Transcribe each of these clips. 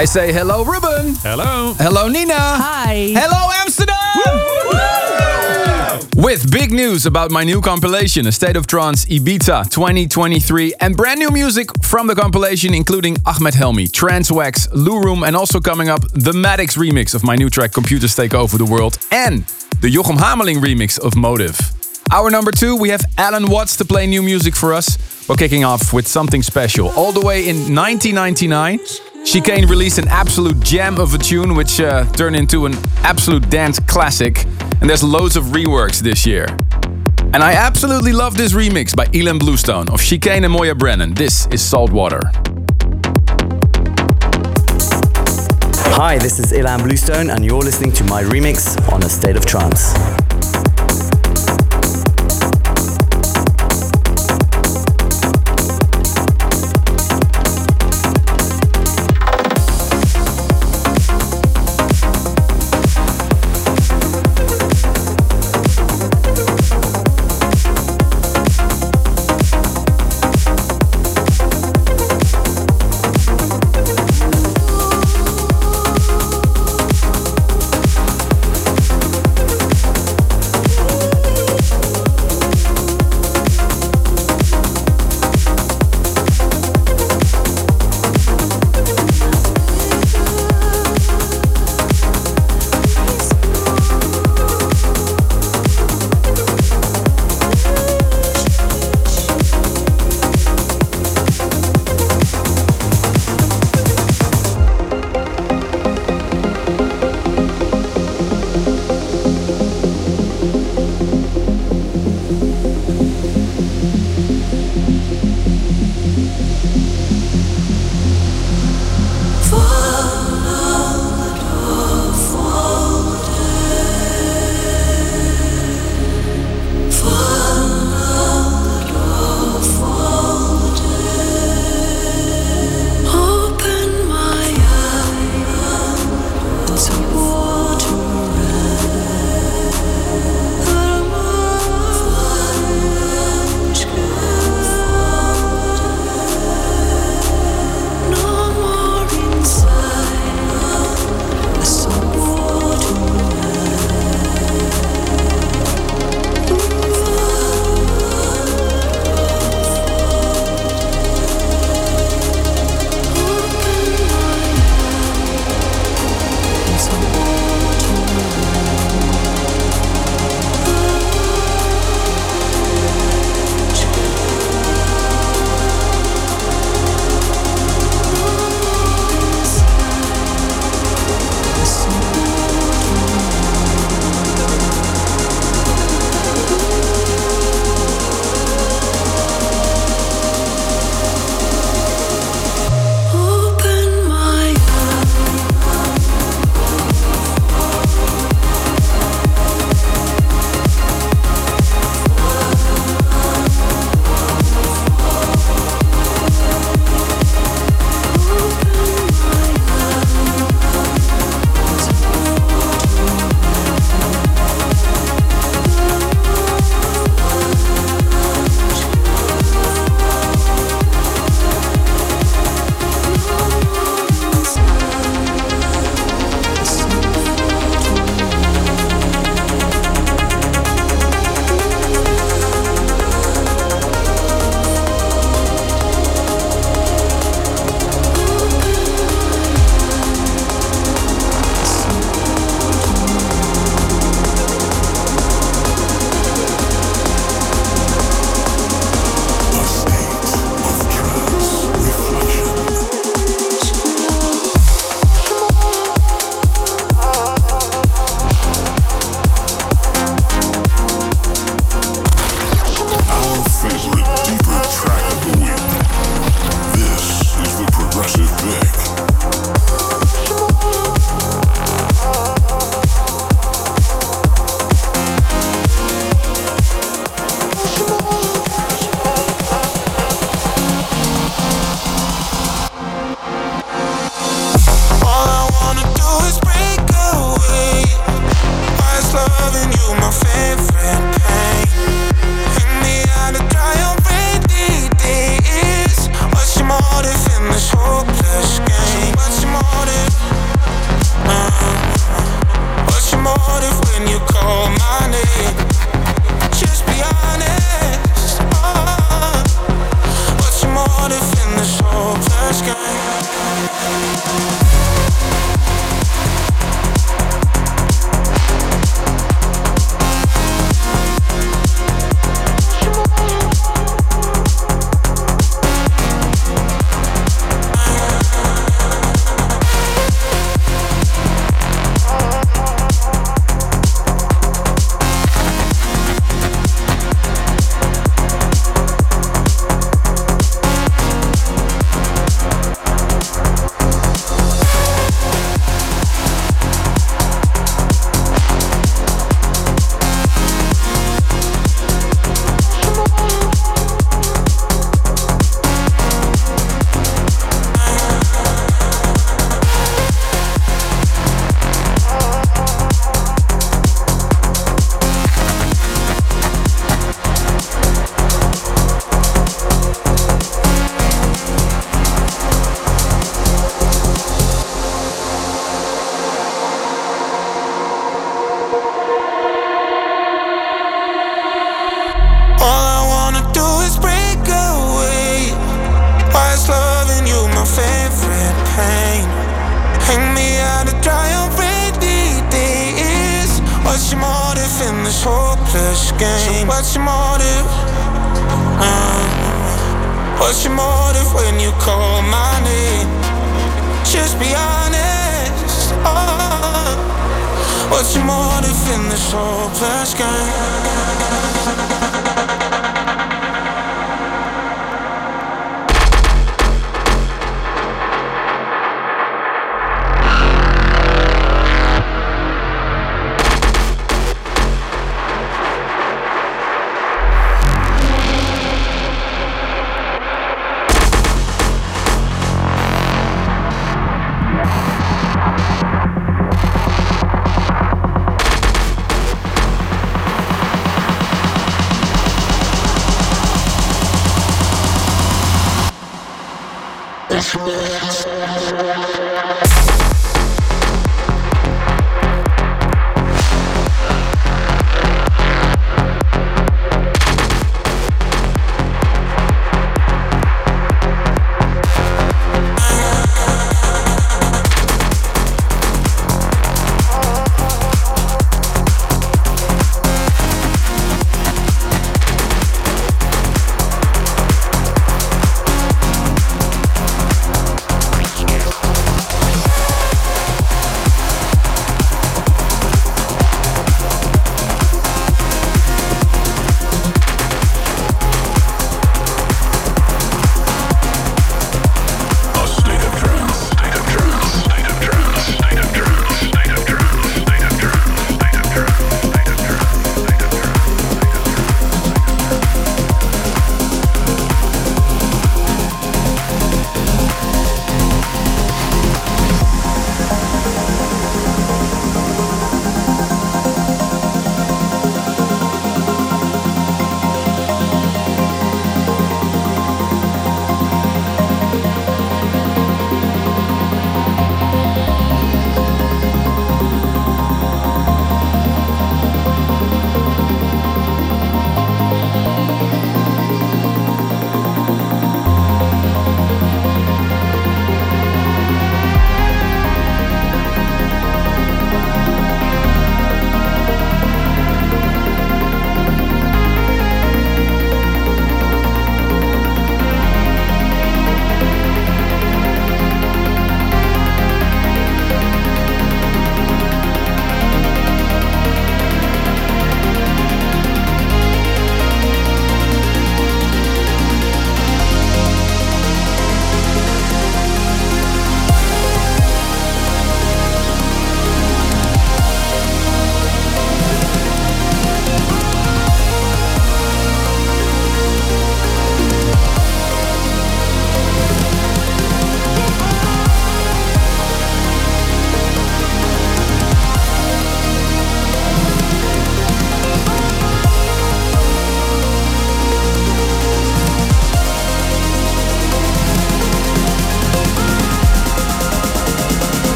I say hello, Ruben. Hello. Hello, Nina. Hi. Hello, Amsterdam. With big news about my new compilation, A State of Trance Ibiza 2023, and brand new music from the compilation, including Ahmed Helmy, Transwax, Lurum, and also coming up the Maddix remix of my new track Computers Take Over the World, and the Jochem Hamerling remix of Motive. Hour number two, we have Allen Watts to play new music for us. We're kicking off with something special. All the way in 1999, Chicane released an absolute gem of a tune, which uh, turned into an absolute dance classic. And there's loads of reworks this year. And I absolutely love this remix by Ilan Bluestone of Chicane and Moya Brennan. This is Saltwater. Hi, this is Ilan Bluestone, and you're listening to my remix on A State of Trance. Hopeless game. So what's your motive? Uh, what's your motive when you call my name? Just be honest. Oh, what's your motive in this hopeless game?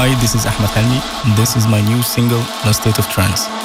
Hi, this is Ahmed Helmy, and this is my new single, No State of Trance.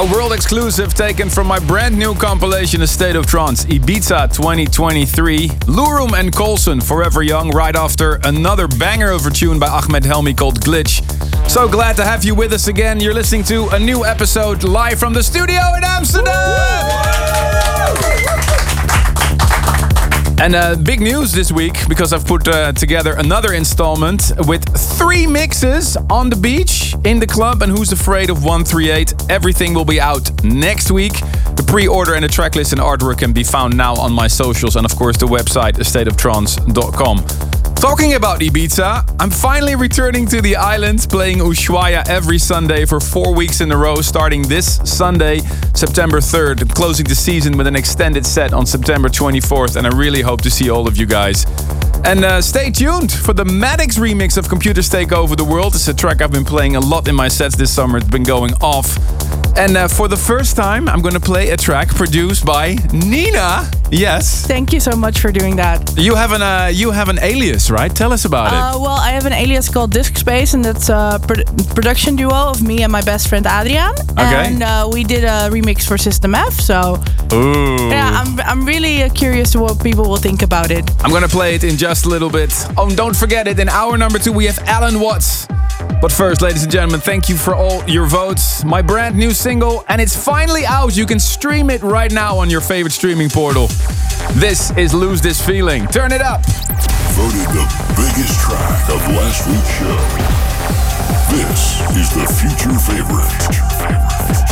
A world exclusive taken from my brand new compilation A State of Trance Ibiza 2023. Lurum and Colson Forever Young right after another banger of a tune by Ahmed Helmy called Glitch. So glad to have you with us again. You're listening to a new episode live from the studio in Amsterdam. And uh, big news this week because I've put uh, together another installment with three mixes on the beach, in the club, and Who's Afraid of 138. Everything will be out next week. The pre order and the tracklist and artwork can be found now on my socials and, of course, the website, astateoftrance.com. Talking about Ibiza, I'm finally returning to the island, playing Ushuaia every Sunday for four weeks in a row, starting this Sunday, September 3rd, and closing the season with an extended set on September 24th. And I really hope to see all of you guys. And uh, stay tuned for the Maddix remix of Computers Take Over the World. It's a track I've been playing a lot in my sets this summer. It's been going off. And uh, for the first time, I'm going to play a track produced by Nina. Yes. Thank you so much for doing that. You have an uh, you have an alias, right? Tell us about uh, it. Well, I have an alias called Disc Space, and that's a pro production duo of me and my best friend Adrian. Okay. And uh, we did a remix for System F. So Ooh. yeah, I'm I'm really uh, curious to what people will think about it. I'm gonna play it in just a little bit. Oh, and don't forget it. In hour number two, we have Allen Watts. But first, ladies and gentlemen, thank you for all your votes. My brand new single, and it's finally out. You can stream it right now on your favorite streaming portal. This is Lose This Feeling. Turn it up. Voted the biggest track of last week's show. This is the future favorite.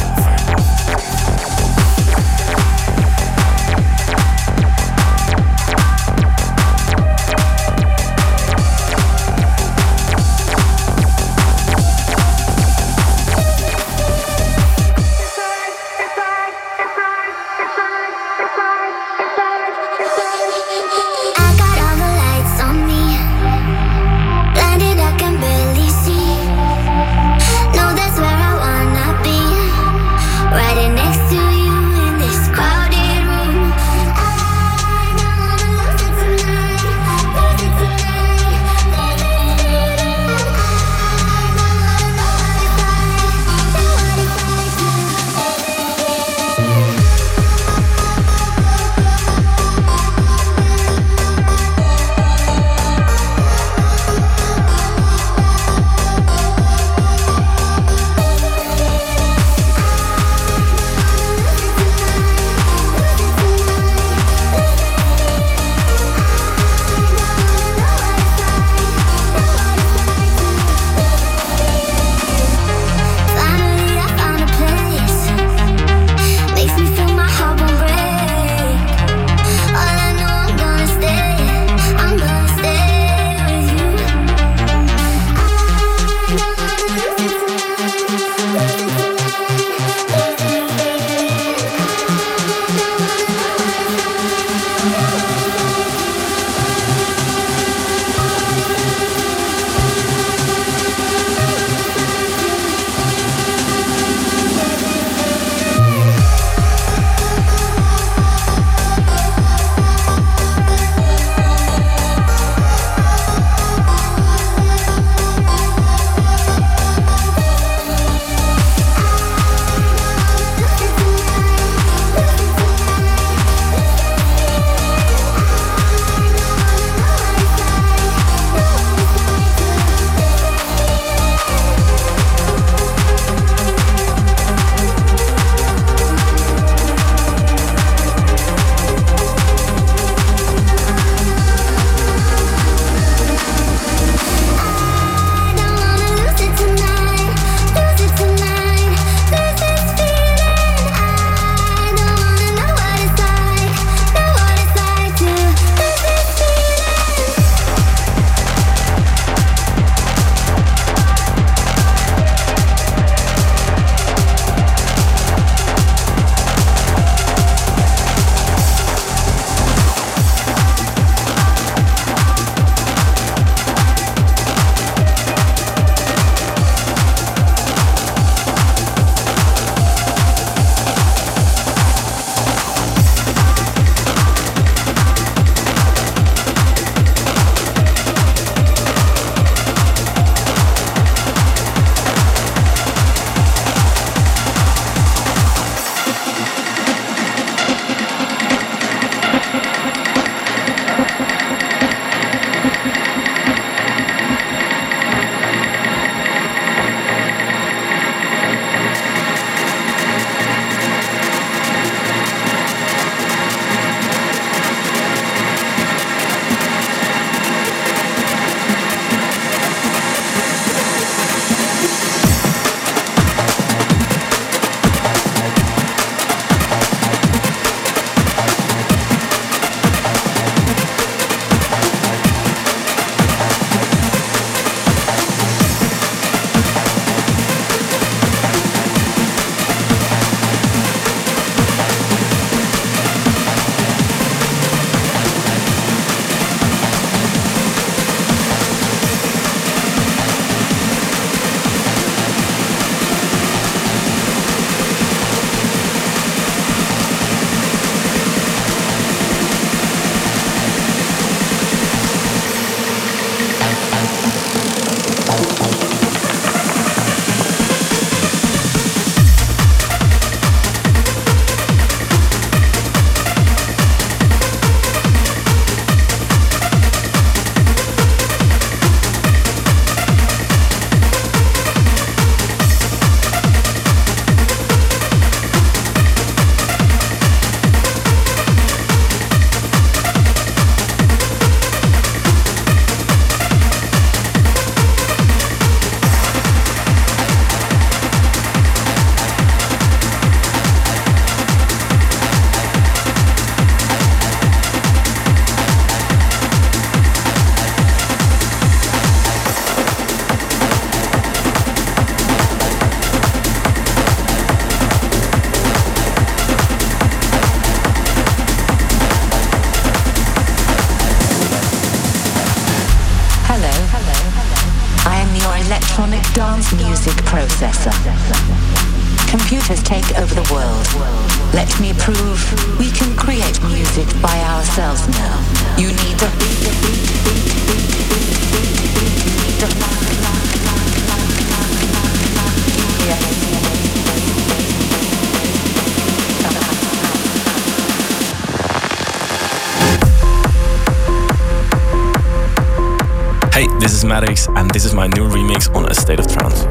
Maddix, and this is my new remix on A State of Trance.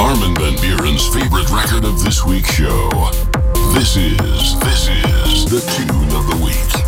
Armin van Buuren's favorite record of this week's show. This is, this is the tune of the week.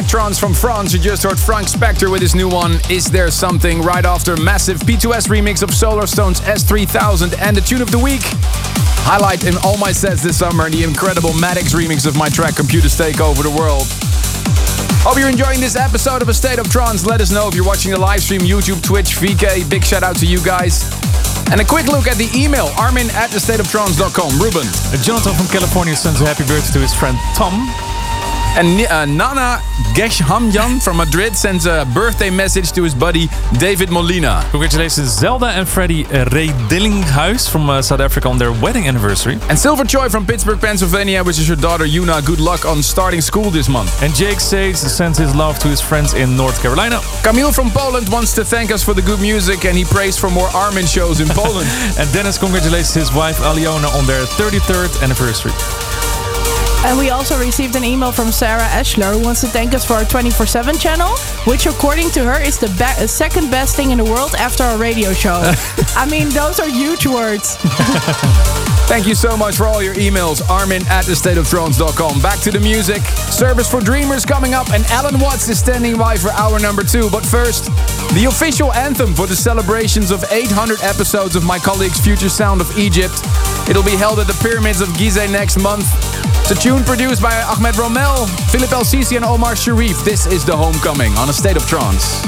Trance from France. You just heard Frank Spector with his new one, Is There Something? Right after massive P2S remix of Solarstone's S3000 and the tune of the week. Highlight in all my sets this summer, the incredible Maddix remix of my track Computers Take Over the World. Hope you're enjoying this episode of A State of Trance. Let us know if you're watching the live stream, YouTube, Twitch, VK. Big shout out to you guys. And a quick look at the email, armin at thestateoftrance.com. Ruben. Jonathan from California sends a happy birthday to his friend Tom. And uh, Nana Geshamjan from Madrid sends a birthday message to his buddy David Molina. Congratulations Zelda and Freddie Redillinghuis from uh, South Africa on their wedding anniversary. And Silver Choi from Pittsburgh, Pennsylvania, wishes is your daughter Yuna. Good luck on starting school this month. And Jake Sage sends his love to his friends in North Carolina. Camille from Poland wants to thank us for the good music and he prays for more Armin shows in Poland. and Dennis congratulates his wife Aliona on their 33rd anniversary. And we also received an email from Sarah Eschler who wants to thank us for our 24 7 channel, which, according to her, is the be- uh, second best thing in the world after our radio show. I mean, those are huge words. Thank you so much for all your emails. Armin at thestateoftrance.com. Back to the music. Service for Dreamers coming up, and Allen Watts is standing by for hour number two. But first, the official anthem for the celebrations of 800 episodes of my colleague's Future Sound of Egypt. It'll be held at the Pyramids of Gizeh next month. It's a tune produced by Ahmed Romel, Philippe El Sisi, and Omar Sherif. This is The Homecoming on A State of Trance.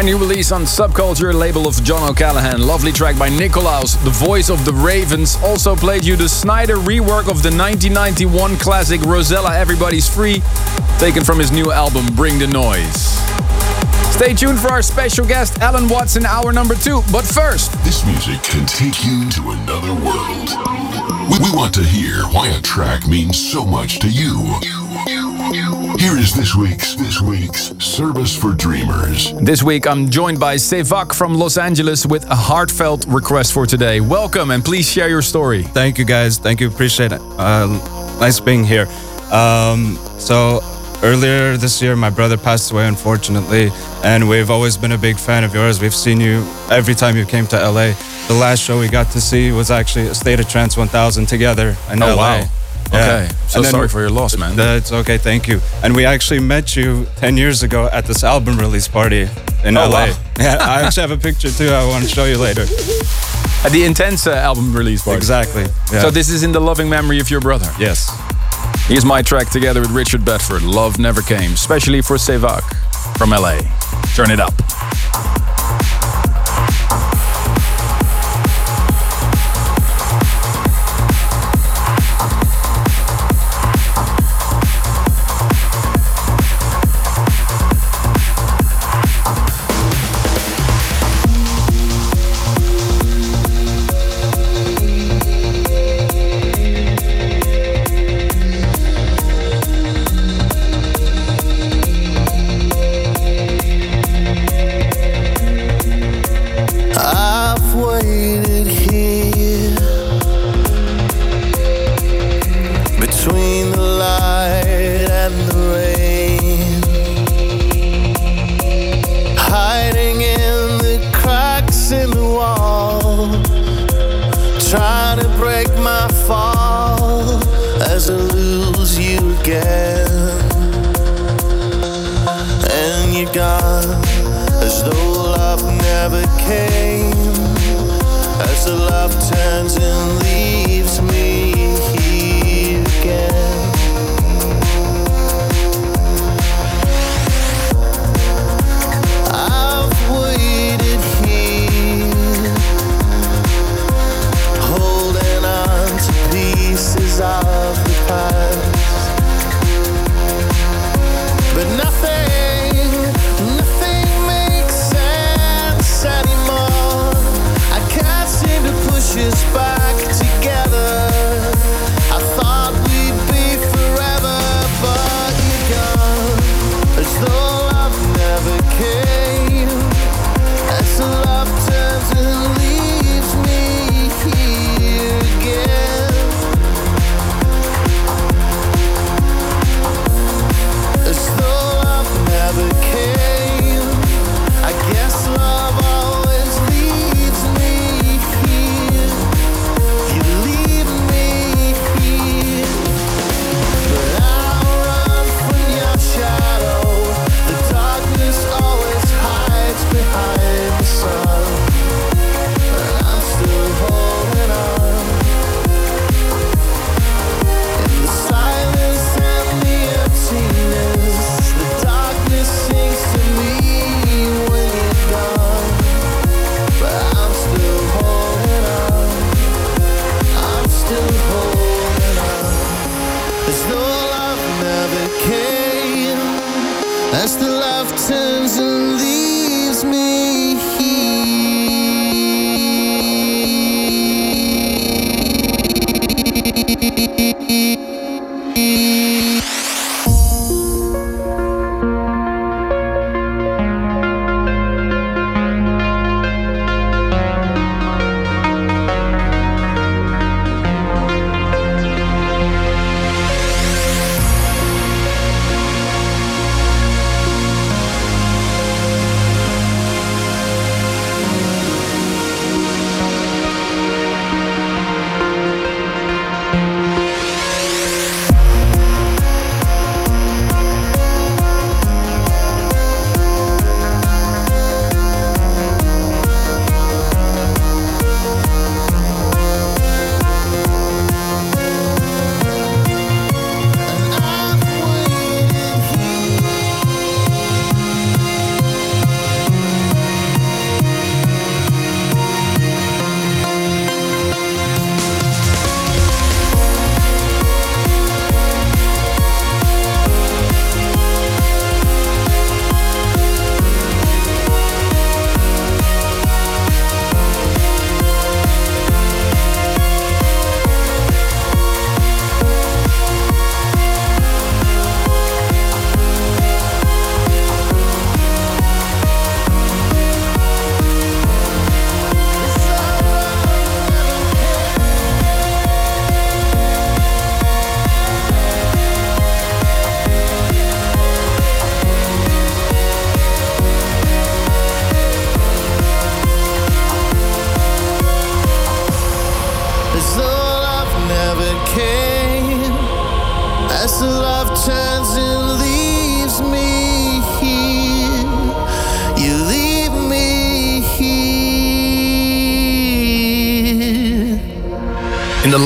Brand new release on Subculture, label of John O'Callaghan. Lovely track by Nikolaus, the voice of the Ravens. Also played you the Sneijder rework of the 1991 classic Rozalla Everybody's Free, taken from his new album Bring the Noise. Stay tuned for our special guest, Allen Watson, hour number two. But first, this music can take you to another world. We, we want to hear why a track means so much to you. Here is this week's this week's service for dreamers. This week I'm joined by Sevak from Los Angeles with a heartfelt request for today. Welcome and please share your story. Thank you guys. Thank you. Appreciate it. Uh, nice being here. Um, so earlier this year my brother passed away unfortunately and we've always been a big fan of yours. We've seen you every time you came to LA. The last show we got to see was actually a State of Trance 1000 together in oh, LA. Wow. Okay. So sorry for your loss, man. That's okay. Thank you. And we actually met you 10 years ago at this album release party in oh, LA. Wow. Yeah, I actually have a picture too. I want to show you later. At the Intense uh, album release party. Exactly. Yeah. So this is in the loving memory of your brother. Yes. Here's my track together with Richard Bedford. Love Never Came, especially for Sevak from LA. Turn it up.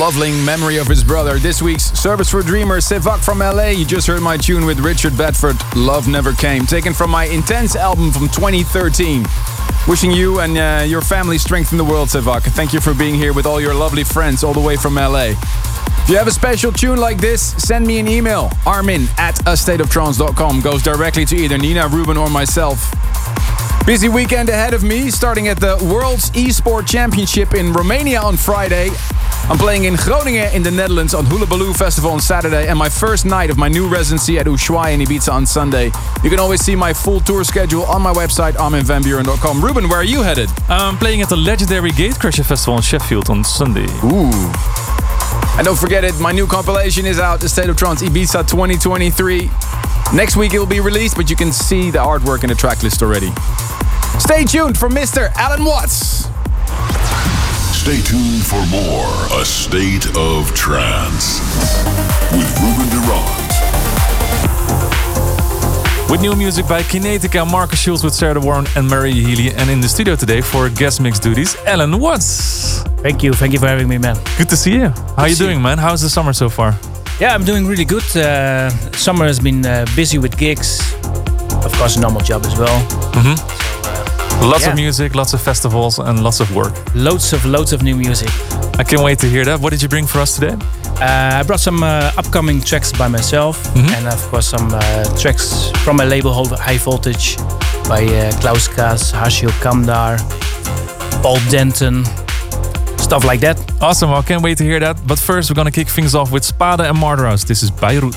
Loving memory of his brother, this week's Service for Dreamers, Sevak from LA. You just heard my tune with Richard Bedford, Love Never Came, taken from my Intense album from 2013. Wishing you and uh, your family strength in the world, Sevak. Thank you for being here with all your lovely friends all the way from LA. If you have a special tune like this, send me an email. Armin at astateoftrance.com goes directly to either Nina, Ruben, or myself. Busy weekend ahead of me, starting at the World's Esport Championship in Romania on Friday. I'm playing in Groningen in the Netherlands on Hula Baloo Festival on Saturday and my first night of my new residency at Ushuaia in Ibiza on Sunday. You can always see my full tour schedule on my website, arminvanburen.com. Ruben, where are you headed? I'm playing at the legendary Gatecrasher Festival in Sheffield on Sunday. Ooh. And don't forget it, my new compilation is out, The State of Trance Ibiza 2023. Next week it will be released, but you can see the artwork in the tracklist already. Stay tuned for Mr. Allen Watts. Stay tuned for more A State of Trance with Ruben de Ronde. With new music by Kinetica, Marcus Schulz with Sarah Warren and Mary Healy. And in the studio today for guest mix duties, Allen Watts. Thank you. Thank you for having me, man. Good to see you. How are you doing, man? How's the summer so far? Yeah, I'm doing really good. Uh, summer has been uh, busy with gigs. Of course, a normal job as well. Mm-hmm. Lots yeah. of music, lots of festivals, and lots of work. Loads of loads of new music. I can't wait to hear that. What did you bring for us today? Uh, I brought some uh, upcoming tracks by myself, Mhm. and of course some uh, tracks from my label High Voltage by uh, Klaus Kaas, Harshil Kamdar, Paul Denton, stuff like that. Awesome. Well, can't wait to hear that. But first, we're gonna kick things off with Spada and Marderhouse. This is Beirut.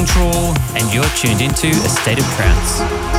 Control, and you're tuned into a state of trance.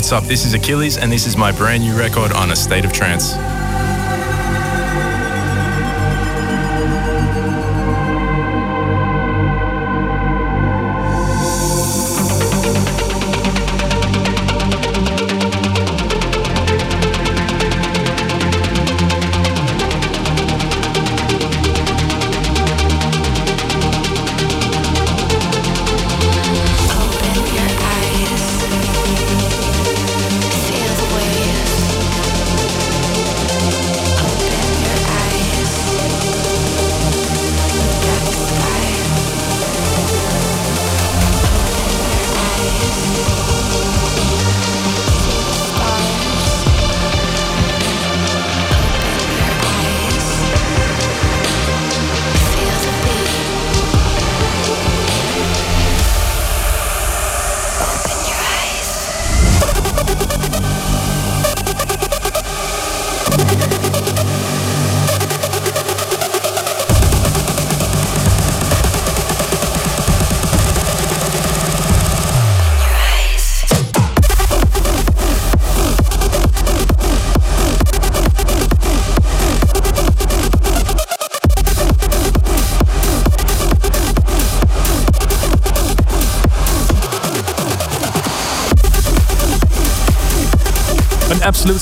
What's up? This is Achilles, and this is my brand new record on A State of Trance.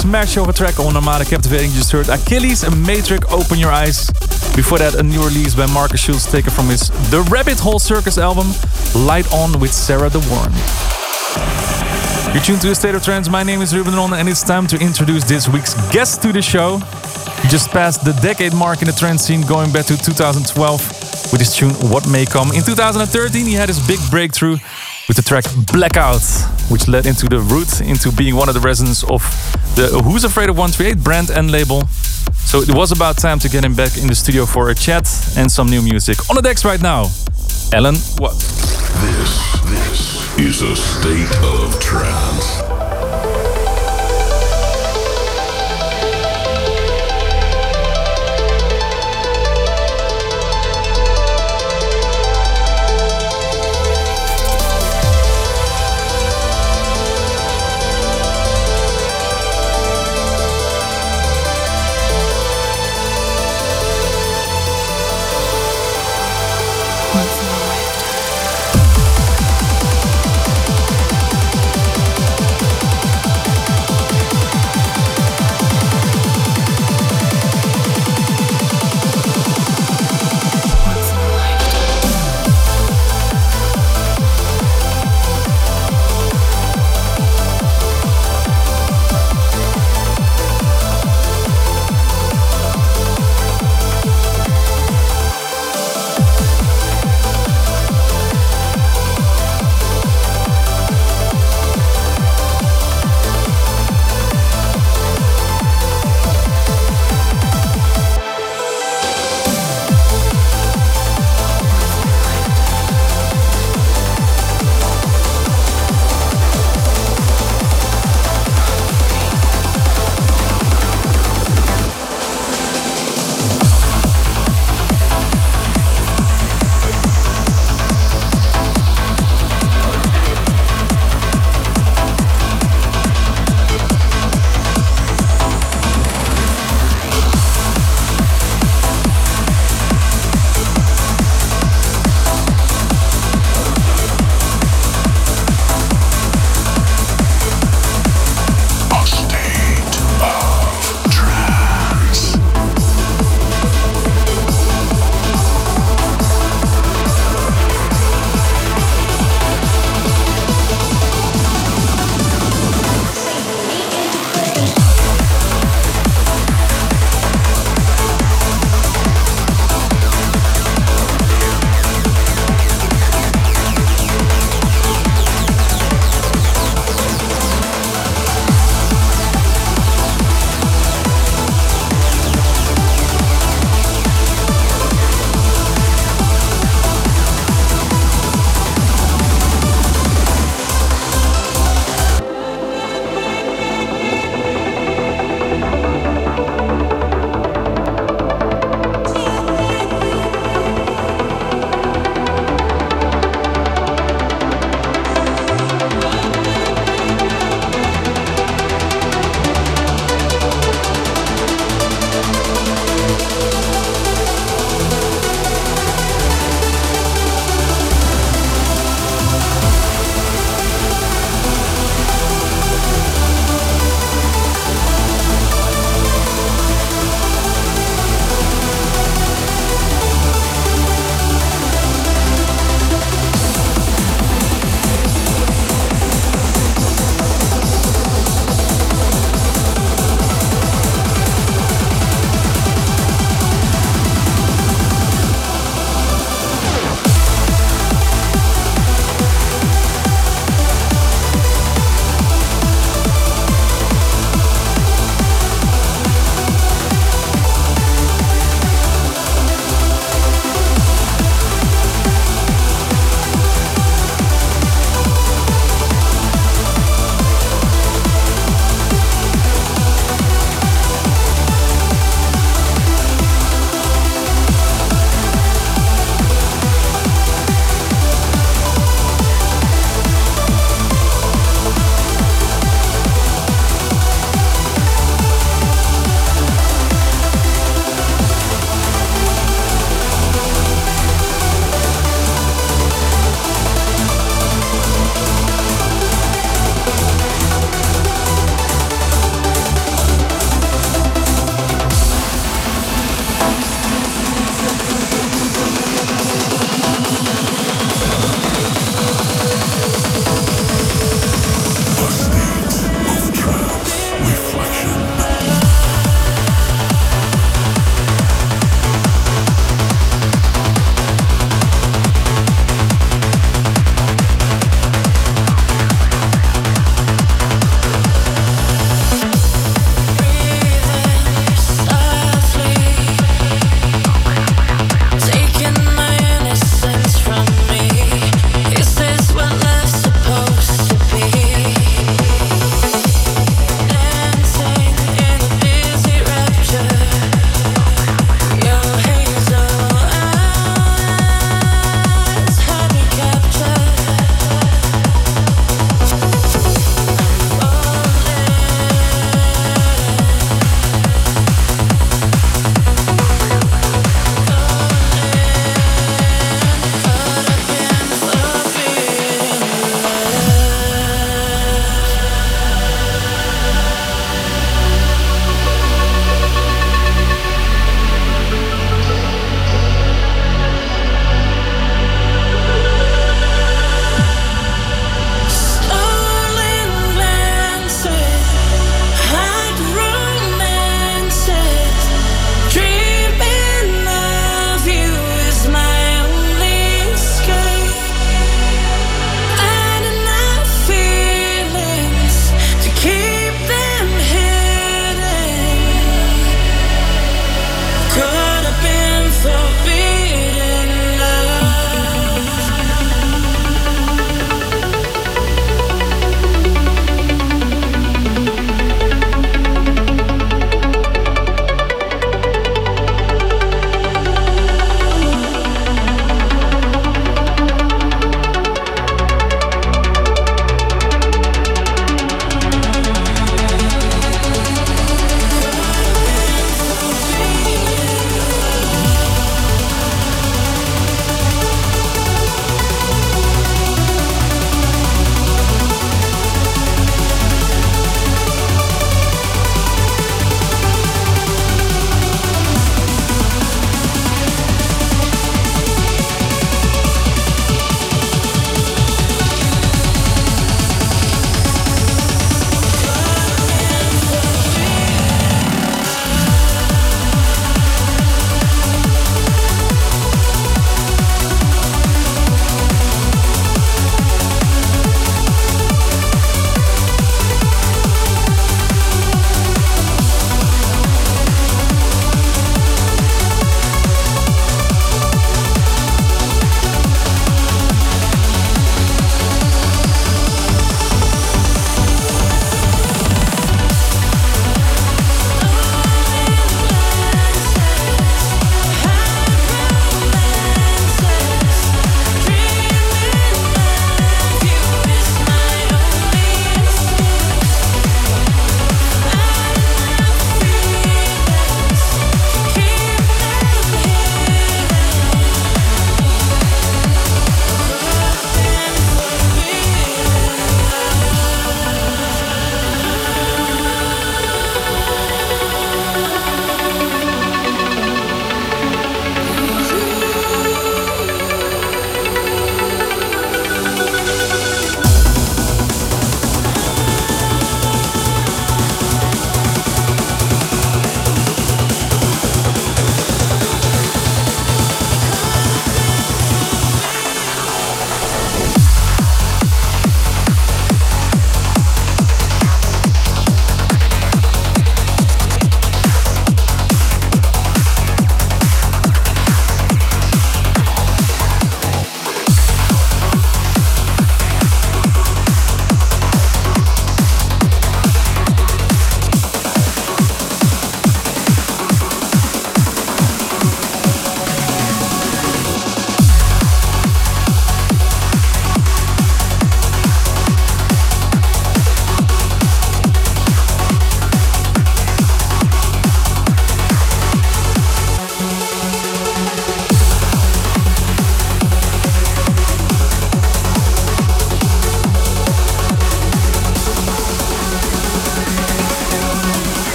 Smash of a track on Armada Captivating. Just heard Achilles and Matrix Open Your Eyes. Before that, a new release by Marcus Schulz taken from his The Rabbit Hole Circus album, Light On with Sarah De Warren. You're tuned to A State of Trance. My name is Ruben Ron, and it's time to introduce this week's guest to the show. He just passed the decade mark in the trance scene, going back to 2012 with his tune What May Come. In 2013, he had his big breakthrough with the track Blackout, which led into the route into being one of the residents of the Who's Afraid of 138 brand and label. So it was about time to get him back in the studio for a chat and some new music. On the decks right now, Allen Watts? This, this is a state of trance.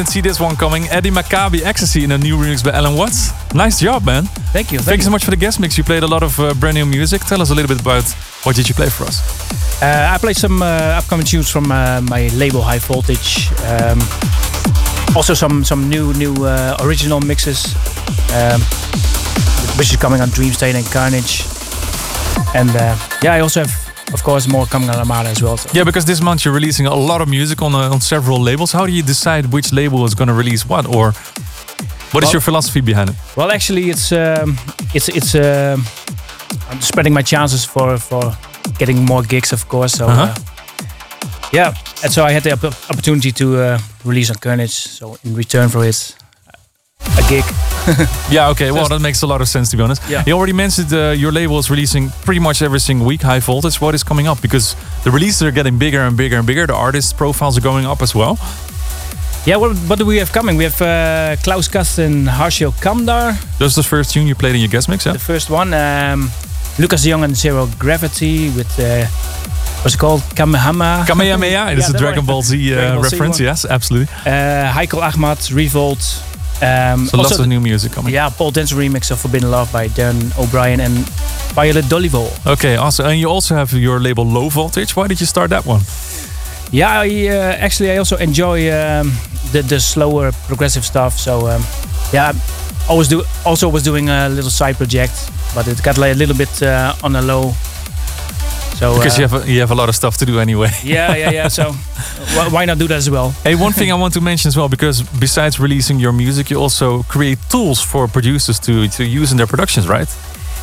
Didn't see this one coming. Eddie Maccabi Ecstasy in a new remix by Allen Watts. Nice job, man. Thank you. Thank, you so much for the guest mix. You played a lot of uh, brand new music. Tell us a little bit about what did you play for us? Uh, I played some uh, upcoming tunes from uh, my label High Voltage. Um, also some some new new uh, original mixes, um, which is coming on Dreamstate and Carnage. And uh, yeah, I also have, of course, more coming on Armada as well. So. Yeah, because this month you're releasing a lot of music on uh, on several labels. How do you decide which label is going to release what, or what is Well- your philosophy behind it? Well, actually, it's um, it's it's um I'm spreading my chances for for getting more gigs, of course. So Uh-huh. uh, yeah, and so I had the opportunity to uh, release on Carnage. So in return for it, a gig. Yeah, okay. Well, that makes a lot of sense to be honest. Yeah. You already mentioned uh, your label is releasing pretty much every single week high voltage. What is coming up? Because the releases are getting bigger and bigger and bigger. The artist profiles are going up as well. Yeah, what, what do we have coming? We have uh, Klaus Kast and Harshio Kamdar, That's the first tune you played in your guest mix, yeah? the first one. Um, Lucas Jong and Zero Gravity with uh, what's it called? Kamehama. Kamehameha. It's a Dragon. Ball Z uh, Dragon Ball reference. one. yes, absolutely. Uh, Heikel Ahmad, Revolt. Um, So lots of new music coming. Yeah, Paul Dance remix of Forbidden Love by Darren O'Brien and Violet Dolivo. Okay, awesome. And you also have your label Low Voltage. Why did you start that one? Yeah, I uh, actually I also enjoy um, the the slower progressive stuff. So um, yeah, I always do. Also was doing a little side project, but it got like a little bit uh, on a low. So Because uh, you have a, you have a lot of stuff to do anyway. yeah, yeah, yeah. So why, not do that as well? Hey, one thing I want to mention as well, because besides releasing your music, you also create tools for producers to, to use in their productions, right?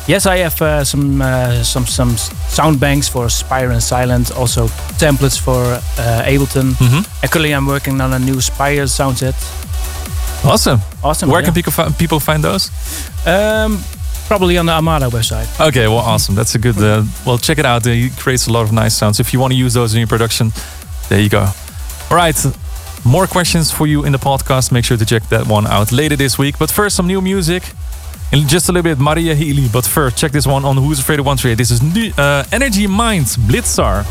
Yes, I have uh, some uh, some some sound banks for Spire and Sylenth, also templates for uh, Ableton. Mhm. And currently, I'm working on a new Spire sound set. Awesome. Awesome. Where yeah. can people find, people find those? Um, probably on the Armada website. Okay, well, awesome. That's a good. Uh, well, check it out. It creates a lot of nice sounds. If you want to use those in your production, there you go. All right. More questions for you in the podcast. Make sure to check that one out later this week. But first, some new music. In just a little bit, Maria Healy. But first, check this one on Who's Afraid of 138. This is new, uh, Energy Minds Blitzar.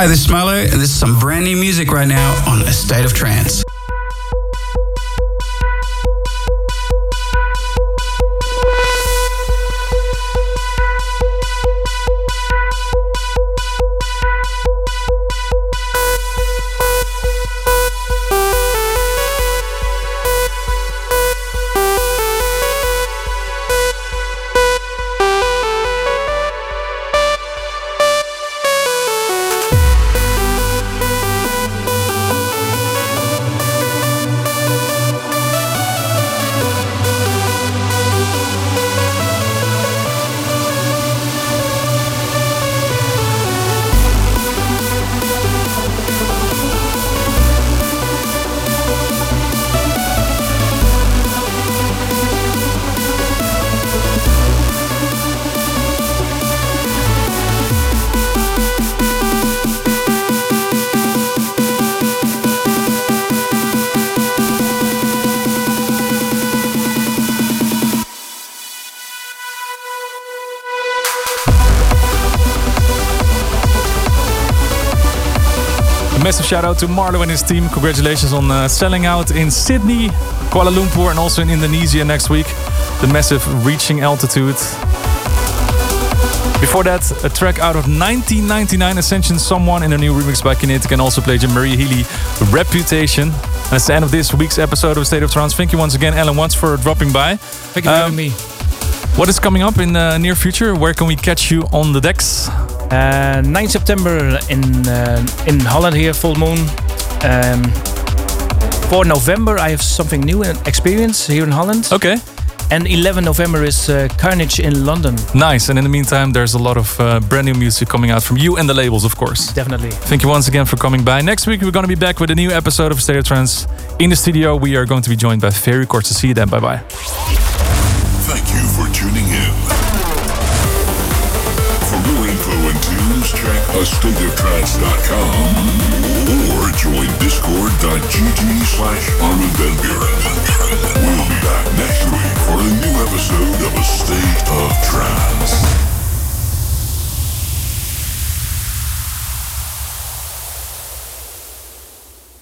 Hi, this is Milo, and this is some brand new music right now on A State of Trance. Shout out to MaRLo and his team. Congratulations on uh, selling out in Sydney, Kuala Lumpur, and also in Indonesia next week. The massive reaching altitude. Before that, a track out of 1999, Ascension Someone, in a new remix by Kinetic, and also played Marie Healy, Reputation. And that's the end of this week's episode of State of Trance. Thank you once again, Allen Watts, for dropping by. Thank you for having me. What is coming up in the near future? Where can we catch you on the decks? Uh, 9 September in uh, in Holland here, full moon. Um, for November, I have something new and experience here in Holland. Okay. And 11 November is uh, Carnage in London. Nice. And in the meantime, there's a lot of uh, brand new music coming out from you and the labels, of course. Definitely. Thank you once again for coming by. Next week, we're going to be back with a new episode of State of Trance. In the studio, we are going to be joined by Ferry Corsten. So see you then. Bye bye. astateoftrance.com or join discord.gg slash Armin van Buuren. We'll be back next week for a new episode of A State of Trance.